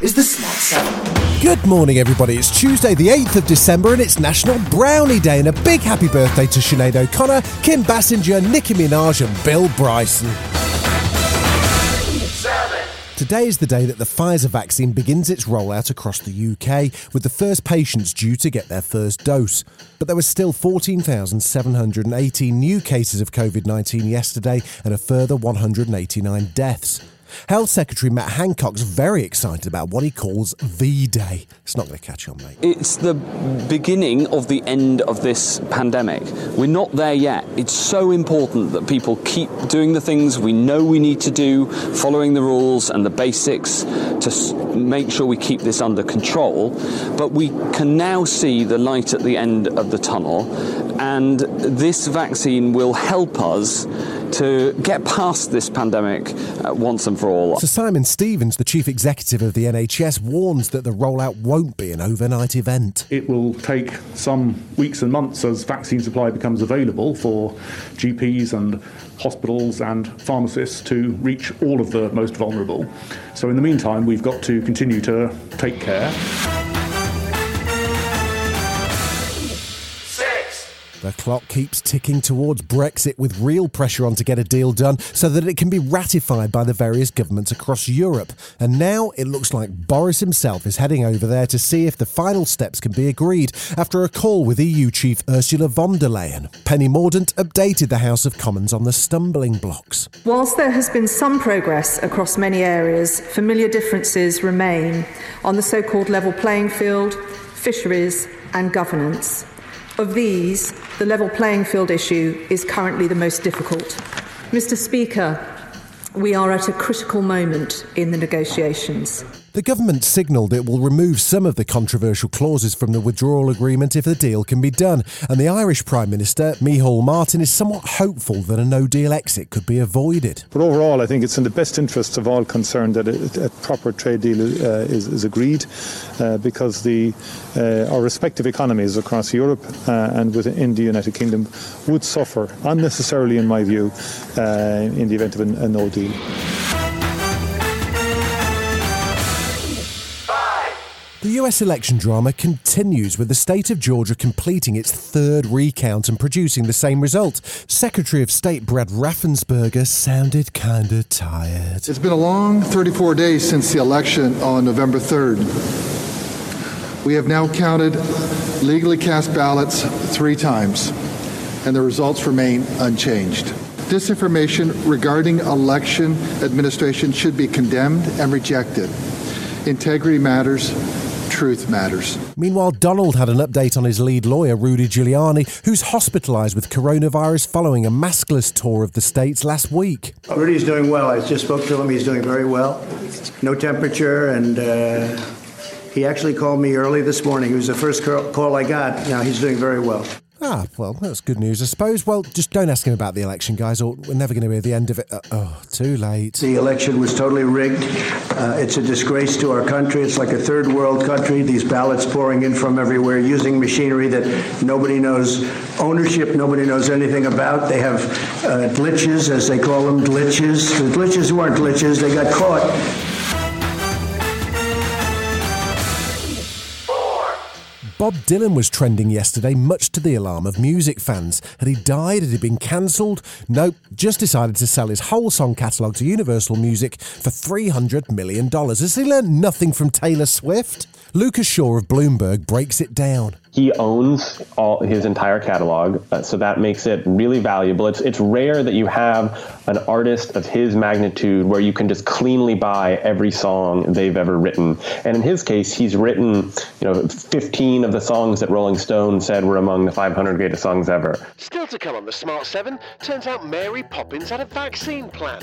is the Smart Seven. Good morning, everybody. It's Tuesday, the 8th of December, and it's National Brownie Day. And a big happy birthday to Sinead O'Connor, Kim Basinger, Nicki Minaj, and Bill Bryson. Today is the day that the Pfizer vaccine begins its rollout across the UK, with the first patients due to get their first dose. But there were still 14,718 new cases of COVID 19 yesterday and a further 189 deaths. Health Secretary Matt Hancock's very excited about what he calls V Day. It's not going to catch on, mate. It's the beginning of the end of this pandemic. We're not there yet. It's so important that people keep doing the things we know we need to do, following the rules and the basics to make sure we keep this under control. But we can now see the light at the end of the tunnel, and this vaccine will help us to get past this pandemic uh, once and for all. So Simon Stevens, the chief executive of the NHS, warns that the rollout won't be an overnight event. It will take some weeks and months as vaccine supply becomes available for GPs and hospitals and pharmacists to reach all of the most vulnerable. So, in the meantime, we've got to continue to take care. The clock keeps ticking towards Brexit with real pressure on to get a deal done so that it can be ratified by the various governments across Europe. And now it looks like Boris himself is heading over there to see if the final steps can be agreed after a call with EU Chief Ursula von der Leyen. Penny Mordaunt updated the House of Commons on the stumbling blocks. Whilst there has been some progress across many areas, familiar differences remain on the so called level playing field, fisheries, and governance. Of these, the level playing field issue is currently the most difficult. Mr. Speaker, we are at a critical moment in the negotiations. The government signalled it will remove some of the controversial clauses from the withdrawal agreement if the deal can be done, and the Irish Prime Minister, Micheál Martin, is somewhat hopeful that a no deal exit could be avoided. But overall, I think it's in the best interests of all concerned that a, a proper trade deal uh, is, is, agreed, uh, because the, uh, our respective economies across Europe uh, and within the United Kingdom would suffer unnecessarily, in my view, uh, in the event of a, a no deal. The US election drama continues with the state of Georgia completing its third recount and producing the same result. Secretary of State Brad Raffensperger sounded kinda tired. It's been a long 34 days since the election on November 3rd. We have now counted legally cast ballots three times, and the results remain unchanged. Disinformation regarding election administration should be condemned and rejected. Integrity matters, truth matters. Meanwhile, Donald had an update on his lead lawyer, Rudy Giuliani, who's hospitalised with coronavirus following a maskless tour of the states last week. Rudy's doing well. I just spoke to him. He's doing very well. No temperature, and uh, he actually called me early this morning. It was the first call I got. Now he's doing very well. Ah, well, that's good news, I suppose. Well, just don't ask him about the election, guys, or we're never going to hear the end of it. Uh, oh, too late. The election was totally rigged. Uh, it's a disgrace to our country. It's like a third world country. These ballots pouring in from everywhere using machinery that nobody knows ownership, nobody knows anything about. They have uh, glitches, as they call them, glitches. The glitches weren't glitches, they got caught. Bob Dylan was trending yesterday, much to the alarm of music fans. Had he died? Had he been cancelled? Nope, just decided to sell his whole song catalogue to Universal Music for $300 million. Has he learned nothing from Taylor Swift? Lucas Shaw of Bloomberg breaks it down. He owns all his entire catalog, uh, so that makes it really valuable. It's it's rare that you have an artist of his magnitude where you can just cleanly buy every song they've ever written. And in his case, he's written, you know, 15 of the songs that Rolling Stone said were among the 500 greatest songs ever. Still to come on the Smart 7, turns out Mary Poppins had a vaccine plan.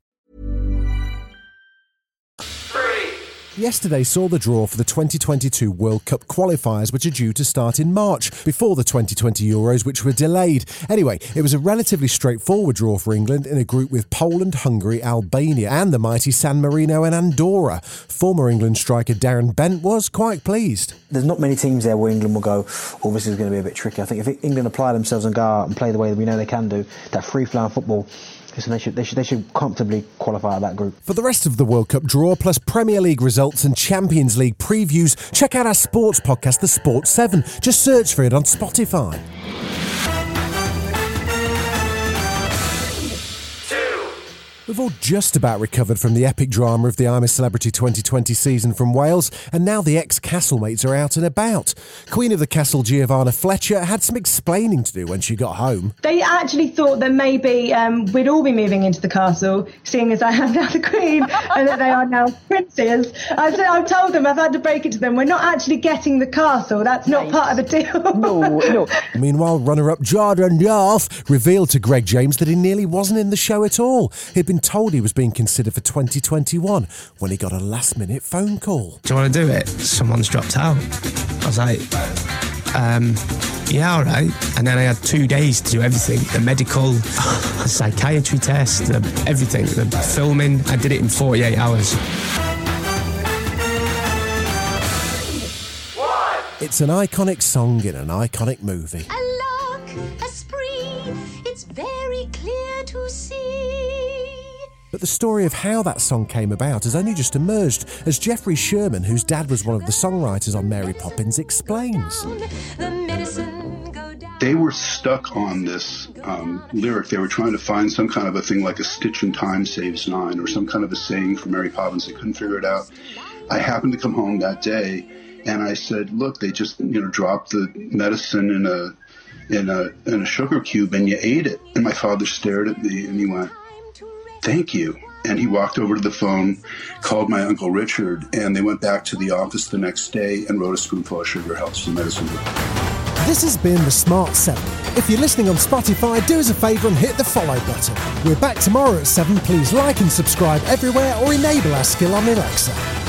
Yesterday saw the draw for the 2022 World Cup qualifiers, which are due to start in March, before the 2020 Euros, which were delayed. Anyway, it was a relatively straightforward draw for England in a group with Poland, Hungary, Albania, and the mighty San Marino and Andorra. Former England striker Darren Bent was quite pleased. There's not many teams there where England will go, oh, this is going to be a bit tricky. I think if England apply themselves and go out and play the way that we know they can do, that free flowing football, Listen, they should, they should they should comfortably qualify that group. For the rest of the World Cup draw, plus Premier League results and Champions League previews, check out our sports podcast, The Sports 7. Just search for it on Spotify. We've all just about recovered from the epic drama of the I'm a Celebrity 2020 season from Wales, and now the ex Castlemates are out and about. Queen of the Castle Giovanna Fletcher had some explaining to do when she got home. They actually thought that maybe um, we'd all be moving into the castle, seeing as I am now the Queen and that they are now princes. I said, I've told them, I've had to break it to them, we're not actually getting the castle. That's not part of the deal. No, no. Meanwhile, runner up Jordan North revealed to Greg James that he nearly wasn't in the show at all. He'd been told he was being considered for 2021 when he got a last minute phone call. Do you want to do it? Someone's dropped out. I was like, um, yeah, all right. And then I had two days to do everything the medical, the psychiatry test, the, everything, the filming. I did it in 48 hours. It's an iconic song in an iconic movie. A lark, a spree, it's very clear to see. But the story of how that song came about has only just emerged, as Jeffrey Sherman, whose dad was one of the songwriters on Mary Poppins, explains. They were stuck on this um, lyric. They were trying to find some kind of a thing like a stitch in time saves nine or some kind of a saying for Mary Poppins. They couldn't figure it out. I happened to come home that day and I said, look, they just, you know, dropped the medicine in a, in a, in a sugar cube and you ate it. And my father stared at me and he went, thank you. And he walked over to the phone, called my uncle Richard, and they went back to the office the next day and wrote a spoonful of sugar helps the medicine. This has been The Smart 7. If you're listening on Spotify, do us a favour and hit the follow button. We're back tomorrow at 7. Please like and subscribe everywhere or enable our skill on Alexa.